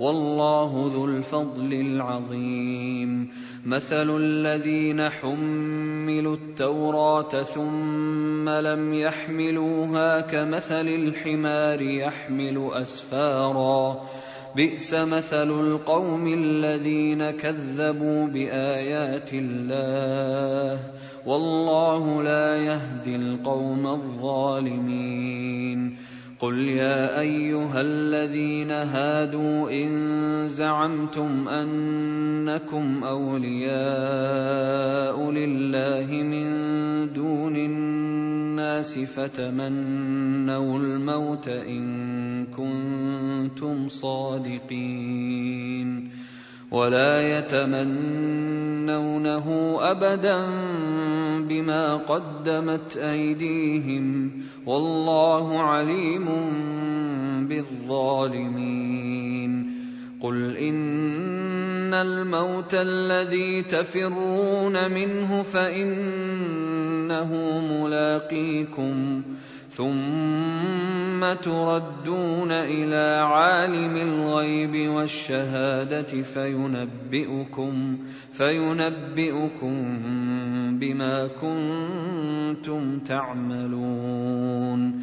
والله ذو الفضل العظيم. مثل الذين حملوا التوراة ثم لم يحملوها كمثل الحمار يحمل أسفارا. بئس مثل القوم الذين كذبوا بآيات الله. والله لا يهدي القوم الظالمين. قل يا ايها الذين هادوا ان زعمتم انكم اولياء لله من دون الناس فتمنوا الموت ان كنتم صادقين ولا يتمنونه ابدا بما قدمت ايديهم والله عليم بالظالمين قل ان الموت الذي تفرون منه فانه ملاقيكم. ثم تردون إلى عالم الغيب والشهادة فينبئكم فينبئكم بما كنتم تعملون.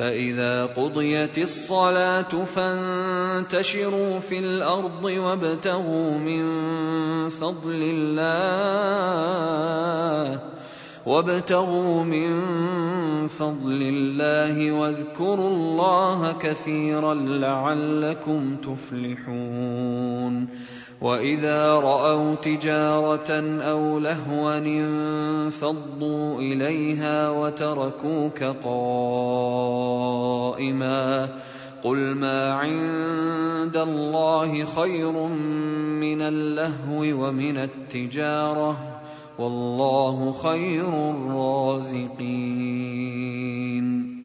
فإذا قضيت الصلاة فانتشروا في الأرض وابتغوا من فضل الله وابتغوا من فضل الله واذكروا الله كثيرا لعلكم تفلحون. وإذا رأوا تجارة أو لهوا انفضوا إليها وتركوك قائما. قل ما عند الله خير من اللهو ومن التجارة. والله خير الرازقين.